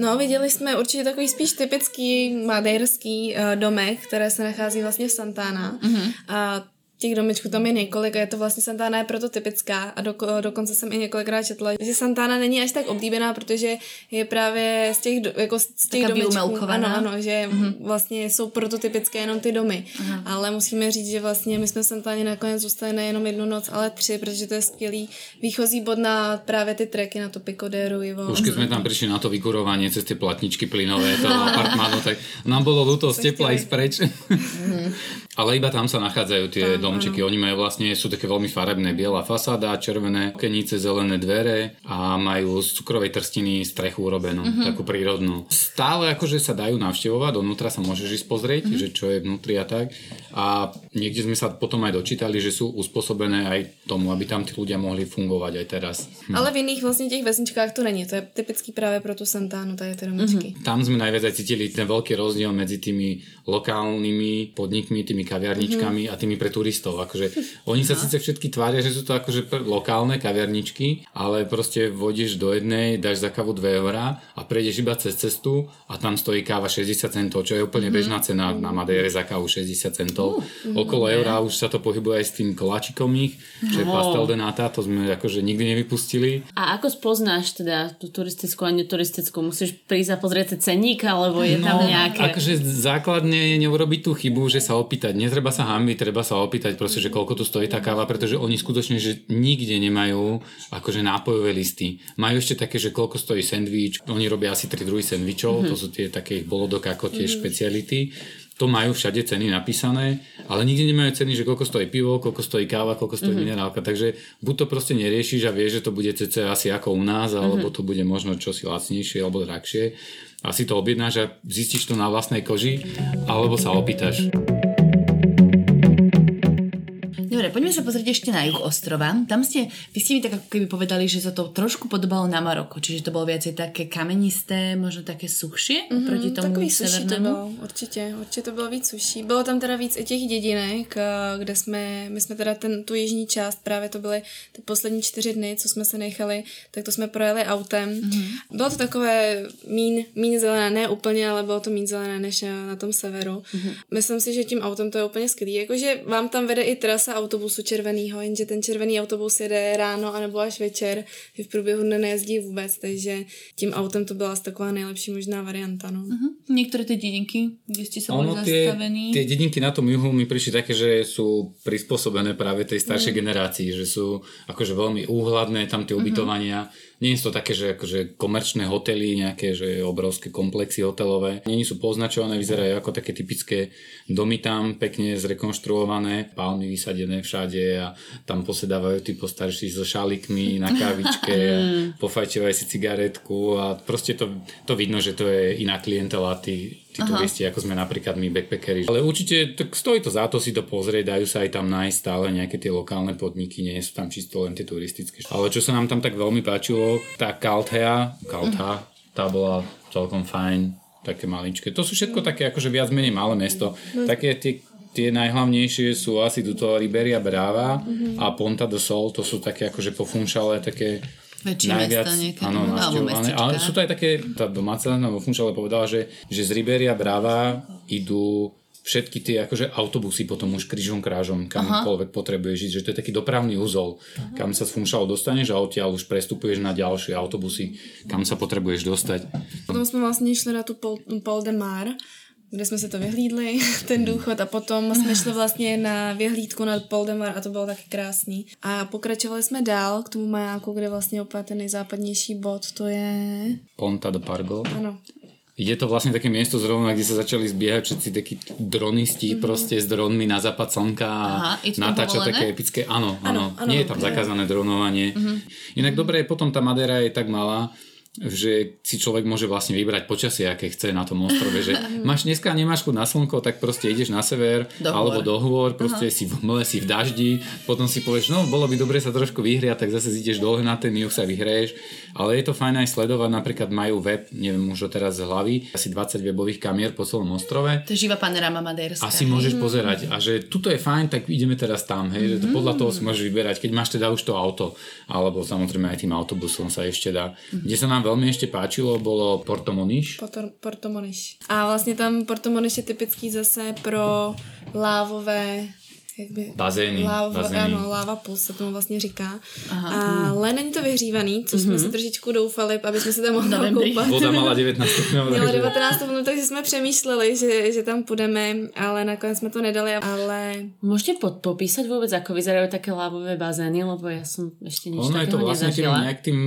No, viděli jsme určitě takový spíš typický madejrský uh, domek, které se nachází vlastně v Santana. Mm-hmm. A těch domečků tam je několik a je to vlastně Santana je proto typická a do, dokonce jsem i několikrát četla, že Santana není až tak oblíbená, protože je právě z těch, jako z těch domečků, ano, ano, že mm-hmm. vlastně jsou proto typické jenom ty domy, Aha. ale musíme říct, že vlastně my jsme v Santáně nakonec zůstali nejenom jednu noc, ale tři, protože to je skvělý výchozí bod na právě ty treky, na to Picodéru. Už keď sme tam prišli na to vykurovanie cez tie platničky plynové toho <laughs> apartmánu, tak nám bolo ľúto z tepla ísť preč. Mm-hmm. <laughs> ale iba tam sa nachádzajú tie domy domčeky. Ano. Oni majú vlastne, sú také veľmi farebné, biela fasáda, červené okenice, zelené dvere a majú z cukrovej trstiny strechu urobenú, uh-huh. takú prírodnú. Stále akože sa dajú navštevovať, donútra sa môžeš ísť pozrieť, uh-huh. že čo je vnútri a tak. A niekde sme sa potom aj dočítali, že sú uspôsobené aj tomu, aby tam tí ľudia mohli fungovať aj teraz. Hm. Ale v iných vlastne tých vesničkách to není. To je typický práve pro tú Santánu, tady tie domečky. Uh-huh. Tam sme najviac aj cítili ten veľký rozdiel medzi tými lokálnymi podnikmi, tými kaviarničkami uh-huh. a tými pre turistov turistov. Akože, oni sa síce všetky tvária, že sú to akože lokálne kaviarničky, ale proste vodíš do jednej, dáš za kávu 2 eurá a prejdeš iba cez cestu a tam stojí káva 60 centov, čo je úplne mm-hmm. bežná cena na Madeire za kávu 60 centov. Uh, Okolo mm, eura už sa to pohybuje aj s tým koláčikom ich, čo je pastel de nata, to sme akože nikdy nevypustili. A ako spoznáš teda tú turistickú a neturistickú? Musíš prísť a pozrieť cenník, alebo je no, tam nejaké... Akože základne je neurobiť tú chybu, že sa opýtať. Netreba sa hambiť, treba sa opýtať povedať proste, že koľko tu stojí tá káva, pretože oni skutočne, že nikde nemajú akože nápojové listy. Majú ešte také, že koľko stojí sendvič, oni robia asi tri druhy sendvičov, mm-hmm. to sú tie také bolodok ako tie mm-hmm. špeciality. To majú všade ceny napísané, ale nikde nemajú ceny, že koľko stojí pivo, koľko stojí káva, koľko stojí mm-hmm. minerálka. Takže buď to proste neriešiš a vieš, že to bude cca asi ako u nás, alebo mm-hmm. to bude možno čosi lacnejšie alebo drahšie. Asi to objednáš a zistíš to na vlastnej koži, alebo sa opýtaš. Sa pozrieť ešte na juh ostrova. Tam ste, vy ste mi tak ako keby povedali, že sa to trošku podobalo na Maroko, čiže to bolo viacej také kamenisté, možno také suchšie mm-hmm, proti tomu takový severnému. to bylo, určitě, určitě to bylo víc suší. Bylo tam teda víc i těch dědinek, kde jsme, my jsme teda ten, tu jižní část, právě to byly ty poslední čtyři dny, co jsme se nechali, tak to jsme projeli autem. Mm-hmm. Bylo to takové mín, mín zelené, ne úplně, ale bylo to mín zelené než na tom severu. Mm-hmm. Myslím si, že tím autem to je úplně skvělé. Jakože vám tam vede i trasa autobusu červeného, jenže ten červený autobus jede ráno anebo až večer, že v průběhu dne nejezdí vůbec, takže tím autem to byla asi taková nejlepší možná varianta. No. Uh-huh. Niektoré tie dedinky, kde ste sa boli zastavení? Tie dedinky na tom juhu mi prišli také, že sú prispôsobené práve tej staršej uh-huh. generácii, že sú akože veľmi úhľadné tam tie ubytovania. Uh-huh nie sú to také, že akože komerčné hotely, nejaké že obrovské komplexy hotelové. Nie sú poznačované, vyzerajú ako také typické domy tam, pekne zrekonštruované, palmy vysadené všade a tam posedávajú tí postarší so šalikmi na kávičke a <laughs> pofajčovajú si cigaretku a proste to, to vidno, že to je iná klientela, tí, tí Aha. turisti, ako sme napríklad my backpackeri. Ale určite tak stojí to za to si to pozrieť, dajú sa aj tam nájsť stále nejaké tie lokálne podniky, nie sú tam čisto len tie turistické. Ale čo sa nám tam tak veľmi páčilo, tá Kalthea, Kaltha, tá bola celkom fajn, také maličké. To sú všetko také akože viac menej malé mesto. Také tie tie najhlavnejšie sú asi tuto Riberia Brava mm-hmm. a Ponta do Sol, to sú také akože pofunšalé, také Väčšie najviac, mesta niekedy. Áno, navštevované. Ale sú to aj také, tá domáca vo Funšale povedala, že, že z Riberia Brava idú všetky tie akože autobusy potom už krížom krážom, kamkoľvek potrebuješ ísť, že to je taký dopravný úzol, Aha. kam sa z Funšalu dostaneš a odtiaľ už prestupuješ na ďalšie autobusy, kam sa potrebuješ dostať. Potom sme vlastne išli na tú Pol, Pol de Mar, kde jsme se to vyhlídli, <laughs> ten důchod a potom jsme šli vlastně na vyhlídku nad Poldemar a to bylo taky krásný. A pokračovali jsme dál k tomu majáku, kde vlastně opět ten nejzápadnější bod, to je... Ponta do Pargo. Ano. Je to vlastne také miesto zrovna, kde sa začali zbiehať všetci takí dronisti mm-hmm. proste s dronmi na západ slnka a natáča také epické. Áno, áno, áno, nie je tam zakázané dronovanie. Mm-hmm. Inak dobre, potom tá Madera je tak malá, že si človek môže vlastne vybrať počasie, aké chce na tom ostrove, že <laughs> máš dneska nemáš chuť na slnko, tak proste ideš na sever Dohovor. alebo dohovor, proste Aha. si v mle, si v daždi, potom si povieš, no bolo by dobre sa trošku vyhriať, tak zase ideš dole na ten juh sa vyhreješ, ale je to fajn aj sledovať, napríklad majú web, neviem už ho teraz z hlavy, asi 20 webových kamier po celom ostrove. To je živá panoráma Madejrská. Asi môžeš pozerať a že tuto je fajn, tak ideme teraz tam, hej, že to podľa toho si môžeš vyberať, keď máš teda už to auto, alebo samozrejme aj tým autobusom sa ešte dá. Kde sa nám veľmi ešte páčilo, bolo Porto Moniš. Porto. A vlastně tam Porto Moniš je typický zase pro lávové jak by, Bazény, Láva, bazény. Ano, láva puls se tomu vlastně říká. Aha. Ale není to vyhřívaný, což jsme si trošičku doufali, aby jsme se tam mohli Novembri. koupat. Voda mala 19 stupňov. Měla takže- 19 stupňů, takže jsme přemýšleli, že, že tam půjdeme, ale nakonec jsme to nedali, ale Môžete pod, popísať vôbec, ako vyzerajú také lávové bazény, lebo ja som ešte nič Ono je to vlastne tým nejak tým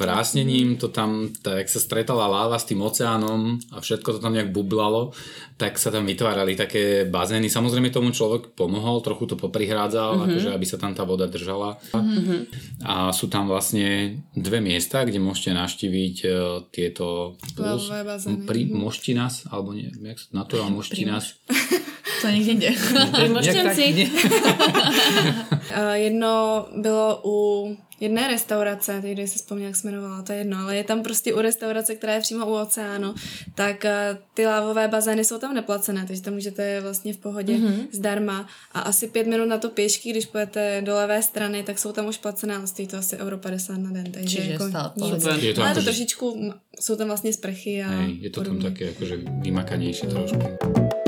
vrásnením, to tam, tak sa stretala láva s tým oceánom a všetko to tam nejak bublalo, tak sa tam vytvárali také bazény. Samozrejme tomu človek pomohol, trochu to poprihrádzal, mm-hmm. akože aby sa tam tá voda držala. Mm-hmm. A sú tam vlastne dve miesta, kde môžete navštíviť uh, tieto Lávové bazény. pri Moštinas, alebo nie, jak sa na to <laughs> Moštinas. To niekde ide. Pri Mošťanci. Uh, <laughs> <laughs> jedno bylo u jedné restaurace, teď se vzpomněla, jak se jmenovala, to je jedno, ale je tam prostě u restaurace, která je přímo u oceánu, tak uh, ty lávové bazény jsou tam neplacené, takže tam můžete vlastně v pohodě Mhm. mm-hmm. zdarma a asi pět minut na to pěšky, když půjdete do levé strany, tak jsou tam už placené, ale stojí to asi euro 50 na den, takže Čiže jako stále nic. Je to ale to trošičku, jsou tam vlastně sprchy a Hej, je to tam podobně. také akože vymakanejšie trošku.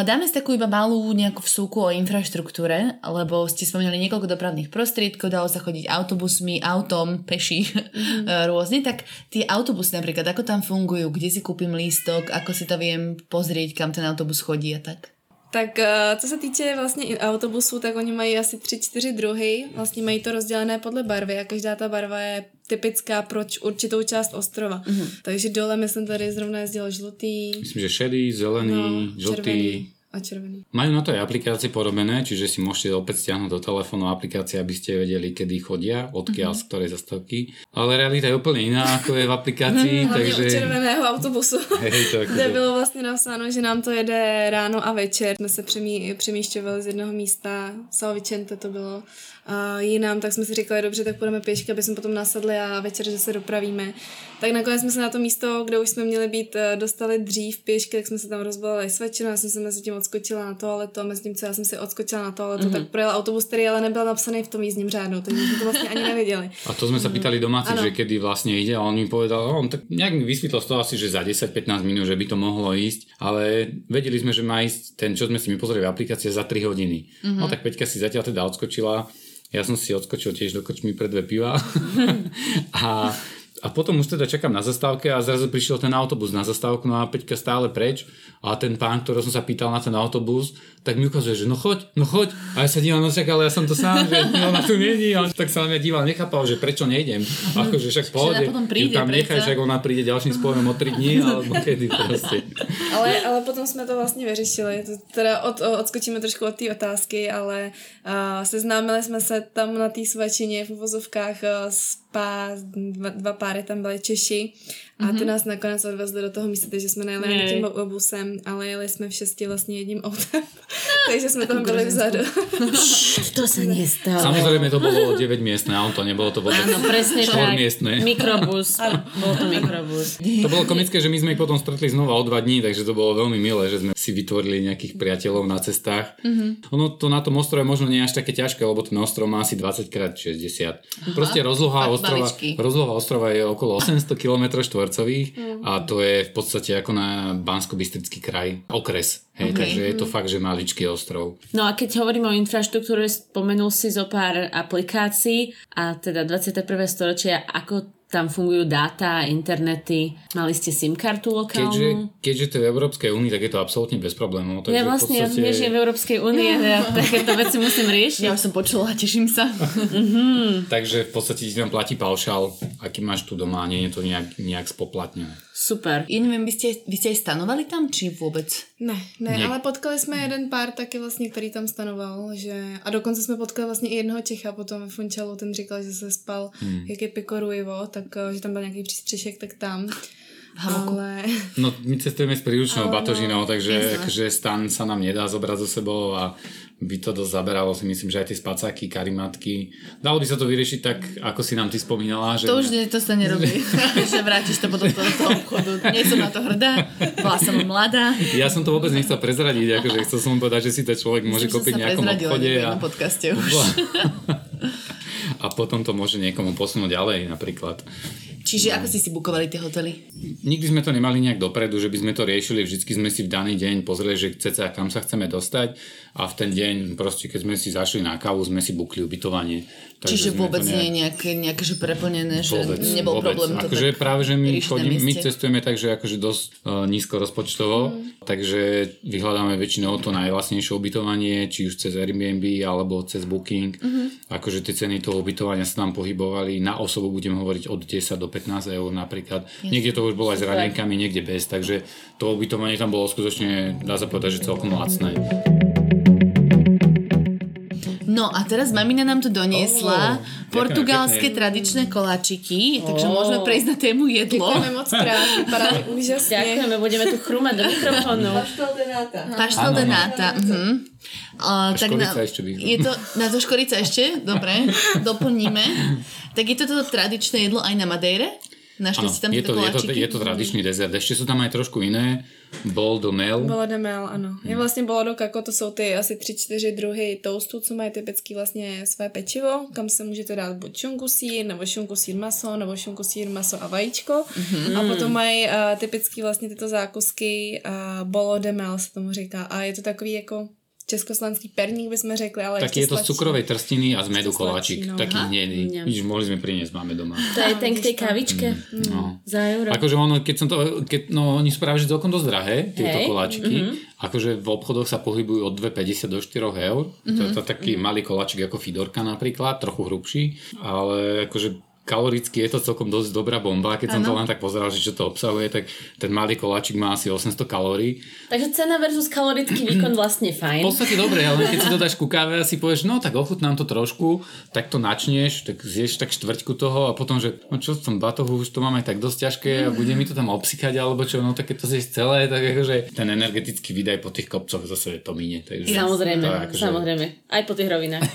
Dáme si takú iba malú nejakú vsúku o infraštruktúre, lebo ste spomínali niekoľko dopravných prostriedkov, dalo sa chodiť autobusmi, autom, peši, mm-hmm. <laughs> rôzne, tak tie autobusy napríklad, ako tam fungujú, kde si kúpim lístok, ako si to viem pozrieť, kam ten autobus chodí a tak. Tak eh, co se týče vlastně autobusů, tak oni mají asi tři, čtyři druhy. Vlastně mají to rozdělené podle barvy a každá ta barva je typická pro určitou část ostrova. Mm-hmm. Takže dole myslím tady zrovna jezdil žlutý, Myslím, že šedý, zelený, no, žltý. červený a červený. Majú na to aj aplikácie porobené, čiže si môžete opäť stiahnuť do telefónu aplikácie, aby ste vedeli, kedy chodia, odkiaľ, z ktorej zastavky. Ale realita je úplne iná, ako je v aplikácii, <laughs> Hlavně takže... u červeného autobusu. Hej, to <laughs> Kde bylo vlastně napsáno, že nám to jede ráno a večer. Jsme se přemí, přemíšťovali z jednoho místa, Salvičente to bylo, a jinam, tak jsme si říkali, dobře, tak půjdeme pěšky, aby jsme potom nasedli a večer, že se dopravíme. Tak nakonec jsme se na to místo, kde už jsme měli být, eh, dostali dřív pěšky, tak jsme se tam rozbalili svačinu, já jsem se mezi tím odskočila na toaletu a mezi tím, co já jsem si odskočila na toaletu, mm-hmm. tak projel autobus, který ale nebyl napsaný v tom jízdním řádu, takže jsme to vlastně ani nevěděli. <laughs> A to sme sa pýtali domácich, že kedy vlastne ide a on mi povedal, no, on tak nejak z toho asi, že za 10-15 minút, že by to mohlo ísť, ale vedeli sme, že má ísť ten, čo sme si my pozreli v aplikácii za 3 hodiny. Mm-hmm. No tak Peťka si zatiaľ teda odskočila, ja som si odskočil tiež do kočmy pre dve piva. <laughs> A a potom už teda čakám na zastávke a zrazu prišiel ten autobus na zastávku, no a Peťka stále preč a ten pán, ktorého som sa pýtal na ten autobus, tak mi ukazuje, že no choď, no choď. A ja sa dívam, no však, ale ja som to sám, že ona tu není. A tak sa na mňa díval, nechápal, že prečo nejdem. Akože však pohode, potom ju príde, tam nechaj, však ona príde ďalším spojom o 3 dní, alebo kedy proste. Ale, ale potom jsme to vlastně vyřešili. Teda od, odskočíme trošku od té otázky, ale uh, seznámili jsme se tam na té svačině v uvozovkách uh, s pá, dva, dva páry tam byly Češi a Mhm. ty nás nakonec odvezli do toho místa, takže jsme nejeli ani Jej. tím busem, ale jeli jsme v šesti vlastně jedním autem. <laughs> takže jsme tam byli vzadu. <laughs> To sa nestalo. Samozrejme to bolo 9 miestne auto, nebolo to vôbec Áno, presne tak. štvormiestne. Mikrobus. Bol to mikrobus. To bolo komické, že my sme ich potom stretli znova o dva dní, takže to bolo veľmi milé, že sme si vytvorili nejakých priateľov na cestách. Mhm. Mm-hmm. Ono to na tom ostrove možno nie je až také ťažké, lebo ten ostrov má asi 20x60. Proste rozloha ostrova, rozloha ostrova je okolo 800 km štvorcových a to je v podstate ako na bansko kraj, okres. Hej, Ok. Takže je to fakt, že maličký ostrov. No a keď hovoríme o infraštruktúre, spomenul si zo pár aplikácií a teda 21. storočia, ako tam fungujú dáta, internety, mali ste SIM kartu lokálnu. Keďže, keďže to je v Európskej únii, tak je to absolútne bez problémov. Takže ja vlastne, v podstate... ja nežijem v Európskej únie, ja <laughs> takéto veci musím riešiť. Ja už som počula, teším sa. Takže v podstate ti tam platí paušál, aký máš tu doma, nie je to nejak, nejak spoplatnené. Super. Ja neviem, vy ste, vy ste aj stanovali tam, či vôbec? Ne, ne, Ne. ale potkali jsme jeden pár taky vlastně, který tam stanoval, že a dokonce jsme potkali vlastně i jednoho Čecha potom ve Funčalu, ten říkal, že se spal, hmm. jak je Pikoruivo, tak eh, že tam byl nějaký přístřešek, tak tam. Ale No, my cestujeme s príručnou Áno, batožinou, takže akože stan sa nám nedá zobrať so sebou a by to dosť zaberalo si myslím, že aj tie spacáky, karimatky. Dalo by sa to vyriešiť tak, ako si nám ty spomínala, že... To už nie, to sa nerobí. <laughs> že vrátiš to potom do toho obchodu. Nie som na to hrdá, bola som mladá. Ja som to vôbec nechcel prezradiť, akože chcel som povedať, že si to človek môže Myslím, že kúpiť v nejakom obchode a, podcaste už. <laughs> a potom to môže niekomu posunúť ďalej napríklad. Čiže ako ste si bukovali tie hotely? Nikdy sme to nemali nejak dopredu, že by sme to riešili, vždycky sme si v daný deň pozreli, že cca kam sa chceme dostať a v ten deň proste, keď sme si zašli na kávu, sme si bukli ubytovanie. Takže Čiže vôbec to nie je nejaké, nejaké že preplnené, že Vôbec, nebol vôbec. problém to akože práve, že my, chodím, my cestujeme tak, že akože dosť uh, nízko rozpočtovo, mm. takže vyhľadáme väčšinou to najvlastnejšie ubytovanie, či už cez Airbnb alebo cez Booking. Mhm. Mm-hmm. Akože tie ceny toho ubytovania sa tam pohybovali, na osobu budem hovoriť od 10 do 15 eur napríklad. Niekde to už bolo aj s radenkami, niekde bez, takže to ubytovanie tam bolo skutočne, dá sa povedať, že celkom lacné. No a teraz mamina nám tu doniesla Ó, portugalské tradičné koláčiky, takže Ó. môžeme prejsť na tému jedlo. děkujeme moc <laughs> úžasně. Ďakujeme, budeme tu chrumať do mikrofónu. Paštel de nata. Mhm. A, tak na, škorica ešte je to, na to škorica ešte? Dobre, <laughs> doplníme. Tak je to toto tradičné jedlo aj na Madeire? Našli Áno, ste tam je to, je, to, je to tradičný dezert. Ešte sú tam aj trošku iné. Bol do mel. Bolo de mel, ano. Je vlastně bolo do kako, to jsou ty asi tři, čtyři druhy toastů, co mají typicky vlastně své pečivo, kam se můžete dát buď šunku sír, nebo šunku sír maso, nebo šunku sír maso a vajíčko. Mm-hmm. A potom mají uh, typicky vlastně tyto zákusky, uh, bolo de mel se tomu říká. A je to takový jako československý perník, bychom řekli, ale Taký je to z cukrovej trstiny a z medu koláčik. no. Taký hnedý. Vidíš, mohli sme priniesť, máme doma. To je ten k tej kavičke No. za euro. Akože ono, keď som to, keď, no oni sú práve že celkom dosť drahé, tieto Hej. koláčiky. Mhm. Akože v obchodoch sa pohybujú od 2,50 do 4 eur. Mhm. To je to taký malý koláčik ako Fidorka napríklad, trochu hrubší, ale akože kaloricky je to celkom dosť dobrá bomba. Keď som to len tak pozeral, že čo to obsahuje, tak ten malý koláčik má asi 800 kalórií. Takže cena versus kalorický výkon vlastne V fajn. podstate dobre, ale keď si to dáš ku káve a si povieš, no tak ochutnám to trošku, tak to načneš, tak zješ tak štvrťku toho a potom, že no čo v tom batohu už to mám aj tak dosť ťažké a bude mi to tam obsikať alebo čo, no tak keď to zješ celé, tak akože ten energetický výdaj po tých kopcoch zase to minie. Takže Samozrejme, to akože- samozrejme. Aj po tých rovinách. <laughs>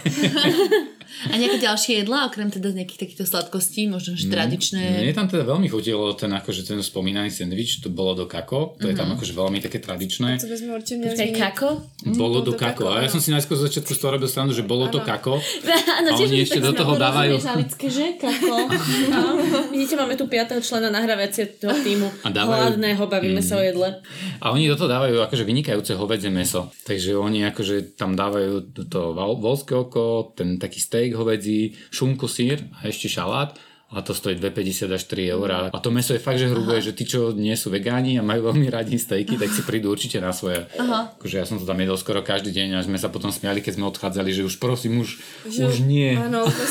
<laughs> A nejaké ďalšie jedlá, okrem teda nejakých takýchto sladkostí, možno že tradičné? Mne tam teda veľmi chutilo ten, akože ten spomínaný sendvič, to bolo do kako, to je tam akože veľmi také tradičné. Co bychom určitě měli Počkaj, zmínit. kako? Bolo do do kako. kako, A ja áno. som si najskôr z začiatku z toho robil stranu, že bolo to kako. <laughs> Áno, A tiež oni ešte do toho dávajú- rozumieš, Alické, že? Kako? <laughs> No. Vidíte, máme tu piatého člena nahrávacie toho týmu. A dávajú- Hladného, bavíme sa o jedle. A oni do toho dávajú akože vynikajúce hovedzie meso. Takže oni akože tam dávajú to volské oko, ten taký steak hovedzí, šunku, sír a ešte šalát. A to stojí 2,50 až 3 eur. A to meso je fakt, že hrubé, že tí, čo nie sú vegáni a majú veľmi radi stejky, tak si prídu určite na svoje. Aha. Akože ja som to tam jedol skoro každý deň a sme sa potom smiali, keď sme odchádzali, že už prosím, už, Že- už nie.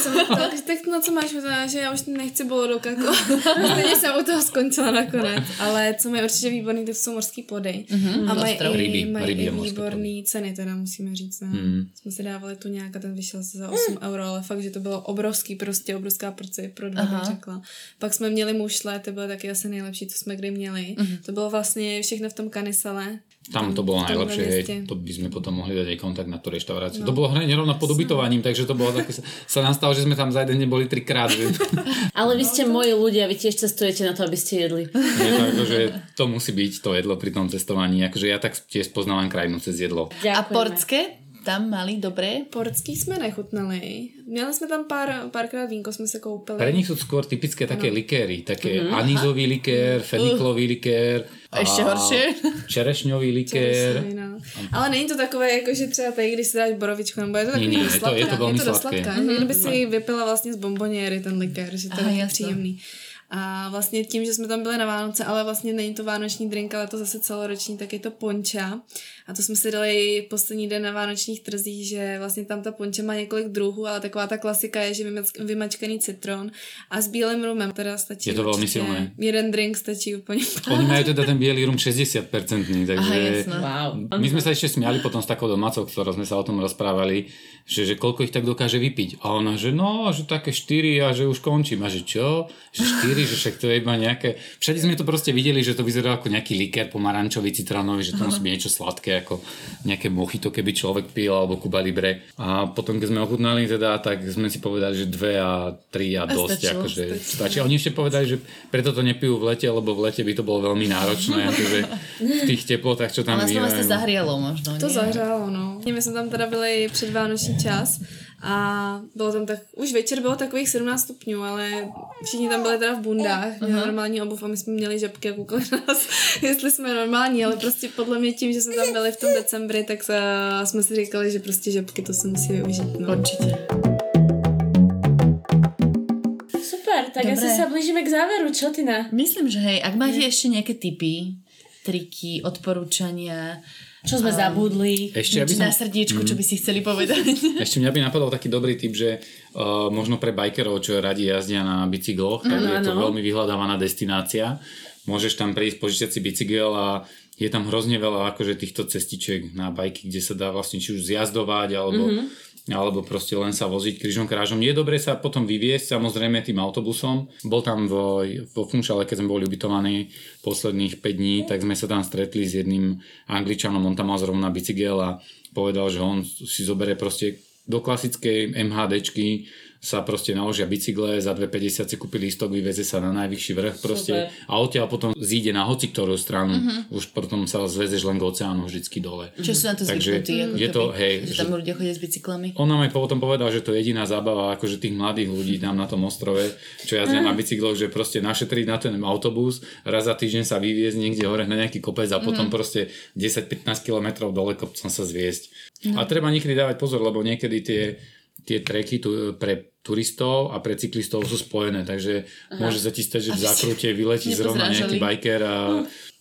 Jsem tak, tak na co máš že já už nechci bolo do kako. Stejně jsem u toho skončila nakonec. Ale co mají určitě výborný, to jsou morský plody. Mm-hmm. A mají i, ryby i výborný ceny, teda musíme říct. Ne? Mm. Jsme si dávali tu nějak a ten vyšel se za 8 euro, ale fakt, že to bylo obrovský, prostě obrovská porce pro dva, bych řekla. Pak jsme měli mušle, to bylo taky asi nejlepší, co jsme kdy měli. Mm-hmm. To bylo vlastně všechno v tom kanisale. Tam to bolo najlepšie, hej, to by sme potom mohli dať aj kontakt na tú reštauráciu. No. To bolo hneď rovno pod ubytovaním, takže to bolo také, sa, sa nám stalo, že sme tam za jeden deň boli trikrát. Že, Ale vy ste moji ľudia, vy tiež cestujete na to, aby ste jedli. je to, akože, to musí byť to jedlo pri tom cestovaní. Akože ja tak tiež poznávam krajinu cez jedlo. A Ďakujeme. portské? Tam mali dobré? Portský jsme nechutnali. Měli jsme tam pár, párkrát vínko, jsme se koupili. Pre nich sú skôr typické také likéry, také mm-hmm. anízový likér, feniklový likér, A ešte horšie? čerešňový likér. No. Ale není to takové, jako že třeba tady, když si dáš borovičku, nebo je to takový Nie, nie, dost je to- je to sladká. veľmi je to sladké. sladká. Mm-hmm. Kdyby si vypila vlastně z bomboniery ten likér, že to Aha, je příjemný. A vlastně tím, že jsme tam byli na Vánoce, ale vlastně není to vánoční drink, ale to zase celoroční, tak je to ponča. A to jsme si dali poslední den na vánočních trzích, že vlastně tam ta ponča má několik druhů, ale taková ta klasika je, že vymačkaný citron a s bílým rumem teda stačí. Je to velmi silné. Jeden drink stačí úplně. <laughs> Oni majú teda ten bielý rum 60%, takže Aha. Wow. my sme sa ešte smiali potom s takou domácou, ktorou sme sa o tom rozprávali, že, že koľko ich tak dokáže vypiť. A ona, že no, že také 4 a že už končím. A že čo? Že 4, že však to je iba nejaké... Všade sme to proste videli, že to vyzerá ako nejaký likér pomarančový, citronový, že to musí byť niečo sladké, ako nejaké mochito, keby človek pil, alebo Cuba Libre. A potom, keď sme ochutnali teda, tak sme si povedali, že 2 a 3 a dosť. stačilo, akože stačí. Oni ešte povedali, že preto to nepijú v lete, lebo v lete by to bolo veľmi náročné, <laughs> akože v tých teplotách, čo tam Ale vás to vlastne bývajú. zahrialo možno, To nie? zahřálo, no. My jsme tam teda byli před vánoční čas a bylo tam tak, už večer bylo takových 17 stupňů, ale všichni tam byli teda v bundách, měli normální obuv a my jsme měli žabky a koukali na nás, <laughs> jestli jsme normální, ale prostě podle mě tím, že jsme tam byli v tom decembri, tak se, jsme si říkali, že prostě žabky to se musí využít, no. Určite. Super, tak Dobre. asi sa blížime k záveru, čo ty na? Myslím, že hej, ak máte ešte nejaké tipy, triky, odporúčania, Čo sme zabudli? Ešte, niečo som, na srdiečku, čo by si chceli povedať. <laughs> ešte mňa by napadol taký dobrý tip, že uh, možno pre bajkerov, čo radi jazdia na bicykloch, tak je to áno. veľmi vyhľadávaná destinácia. Môžeš tam prísť, požičať si bicykel a je tam hrozne veľa akože týchto cestičiek na bajky, kde sa dá vlastne či už zjazdovať, alebo, alebo proste len sa voziť križom krážom. Je dobre sa potom vyviesť samozrejme tým autobusom. Bol tam vo, vo Funchale, keď sme boli ubytovaní posledných 5 dní, tak sme sa tam stretli s jedným angličanom, on tam mal zrovna bicykel a povedal, že on si zobere proste do klasickej MHDčky sa proste naložia bicykle, za 2,50 si kúpi lístok, vyveze sa na najvyšší vrch proste Super. a odtiaľ potom zíde na hoci ktorú stranu, už potom sa zvezeš len k oceánu vždycky dole. Čo sú na to Takže zvyknutí? je to, hej, že tam ľudia chodia s bicyklami. On nám aj potom povedal, že to je jediná zábava akože tých mladých ľudí tam na tom ostrove, čo jazdia na bicykloch, že proste našetriť na ten autobus, raz za týždeň sa vyviezť niekde hore na nejaký kopec a potom proste 10-15 km dole kopcom sa zviesť. A treba niekedy dávať pozor, lebo niekedy tie tie treky tu, pre turistov a pre cyklistov sú spojené, takže môže sa ti stať, že v zákrute vyletí zrovna nejaký biker a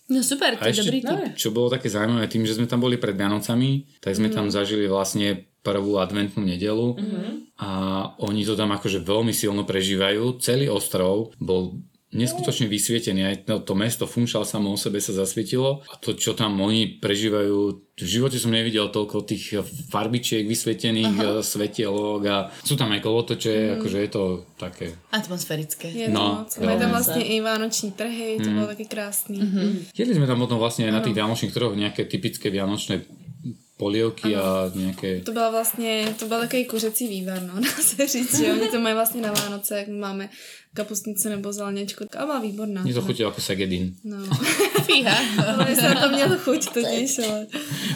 No super, to je dobrý tip. čo bolo také zaujímavé, tým, že sme tam boli pred Vianocami, tak sme Mhm. tam zažili vlastne prvú adventnú nedelu a oni to tam akože veľmi silno prežívajú. Celý ostrov bol neskutočne vysvietený. Aj to, to mesto Funchal samo o sebe sa zasvietilo. A to, čo tam oni prežívajú, v živote som nevidel toľko tých farbičiek vysvietených, uh svetielok a sú tam aj kolotoče, akože je to také. Atmosférické. Je No, to tam jo. vlastně i vánoční trhy, to bylo taky krásný. Jedli sme tam potom vlastne aj na tých vianočných trhoch nejaké typické vianočné polievky a nejaké... To byla vlastně, to byl takový kuřecí vývar, no, <laughs> dá se říct, že oni to mají vlastně na Vánoce, jak my máme kapustnice nebo zelenečku. A byla výborná. Mne to chutilo ako sagedín. No, <laughs> Fíha. ale jsem to měla chuť totiž, ale...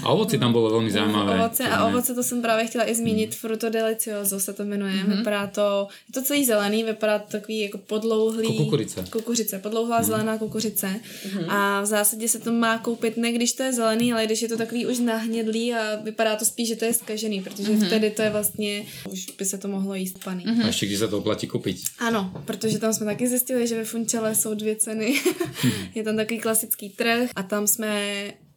A ovoci tam bolo veľmi zaujímavé. Ovoce, a ovoce to jsem právě chtěla i zmínit, Fruto Delicioso se to jmenuje, vypadá to, je to celý zelený, vypadá to takový jako podlouhlý. Jako kukuřice. Kukuřice, podlouhlá zelená kukuřice. A v zásadě se to má koupit ne když to je zelený, ale když je to takový už nahnědlý a vypadá to spíš, že to je skažený, protože vtedy to je vlastně, už by se to mohlo jíst paný. A ešte kde sa to oplatí kúpiť. Ano, protože tam jsme taky zjistili, že ve Funčele jsou dvě ceny. <laughs> je tam takový klasický trh a tam jsme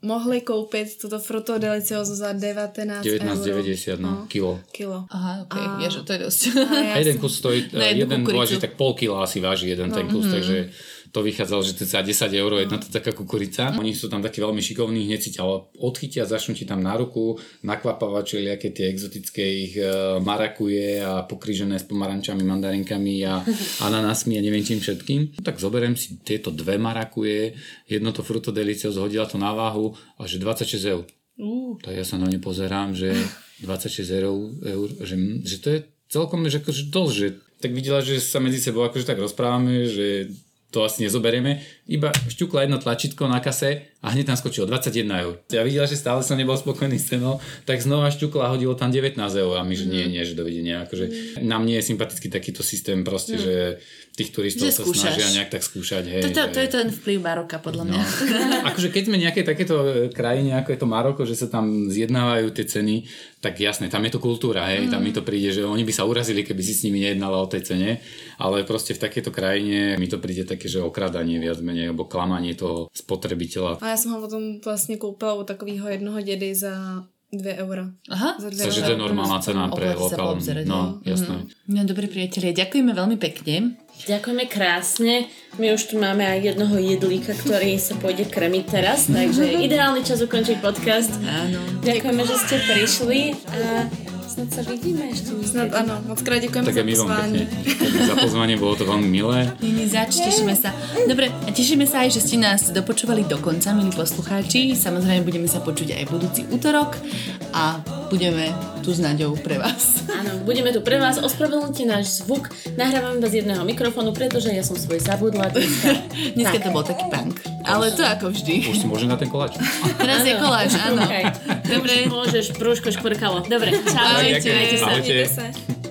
mohli koupit toto fruto delicioso za 19 19,90 euro. no, kilo. Kilo. Aha, ok, A- vieš, to je dosť. A A já jeden kus stojí, jeden kukuricu. váži tak pol kila asi váži jeden ten kus, takže to vychádzalo, že to za 10 eur jedna to taká kukurica. Oni sú tam takí veľmi šikovní, hneď si ťa odchytia, začnú ti tam na ruku, nakvapávať všelijaké tie exotické ich e, marakuje a pokryžené s pomarančami, mandarinkami a <laughs> ananásmi a neviem čím všetkým. Tak zoberiem si tieto dve marakuje, jedno to fruto delicioso, hodila to na váhu a že 26 eur. Uh, Tak ja sa na ne pozerám, že 26 eur, eur že, že to je celkom že akože dosť, že tak videla, že sa medzi sebou akože tak rozprávame, že to asi nezoberieme. Iba šťukla jedno tlačítko na kase a hneď tam skočilo 21 eur. Ja videla, že stále som nebol spokojný s cenou, tak znova šťukla hodilo tam 19 eur a my, že nie, nie, že dovidenia. Akože nám nie je sympatický takýto systém proste, že tých turistov Že sa skúšaš. snažia nejak tak skúšať. Hej, To, to, to je ten vplyv Maroka, podľa mňa. akože keď sme nejaké takéto e, krajine, ako je to Maroko, že sa tam zjednávajú tie ceny, tak jasné, tam je to kultúra, hej, tam mi to príde, že oni by sa urazili, keby si s nimi nejednala o tej cene, ale proste v takejto krajine mi to príde také, že okradanie viac menej, alebo klamanie toho spotrebiteľa. A já jsem ho potom vlastně koupila u takového jednoho dědy za 2 eura. Aha. Za Takže to je normálna cena pre poobzerať, No, hej. jasné. No dobre priatelia, ďakujeme veľmi pekne. Ďakujeme krásne. My už tu máme aj jednoho jedlíka, ktorý sa pôjde kremiť teraz, takže <laughs> ideálny čas ukončiť podcast. Áno. Ďakujeme, že ste prišli a snad sa vidíme ešte. Snad ano, moc krát děkujeme Tak za my pekne za pozvanie, bolo to veľmi milé. Zač, tešíme sa. Dobre, a tešíme sa aj, že ste nás dopočúvali do konca, milí poslucháči. Samozrejme, budeme sa počuť aj budúci útorok a budeme tu s Naďou pre vás. Áno, budeme tu pre vás. Ospravedlňte náš zvuk. Nahrávame bez jedného mikrofónu, pretože ja som svoj zabudla dneska. <laughs> Dneska to bol taký punk. Ale to ako vždy. Už si môže na ten koláč. <laughs> Teraz je koláč, áno. Okay. Dobre, Môžeš, brúško škvrkalo. Dobre, čau. Ahojte. Majte sa. Ahojte.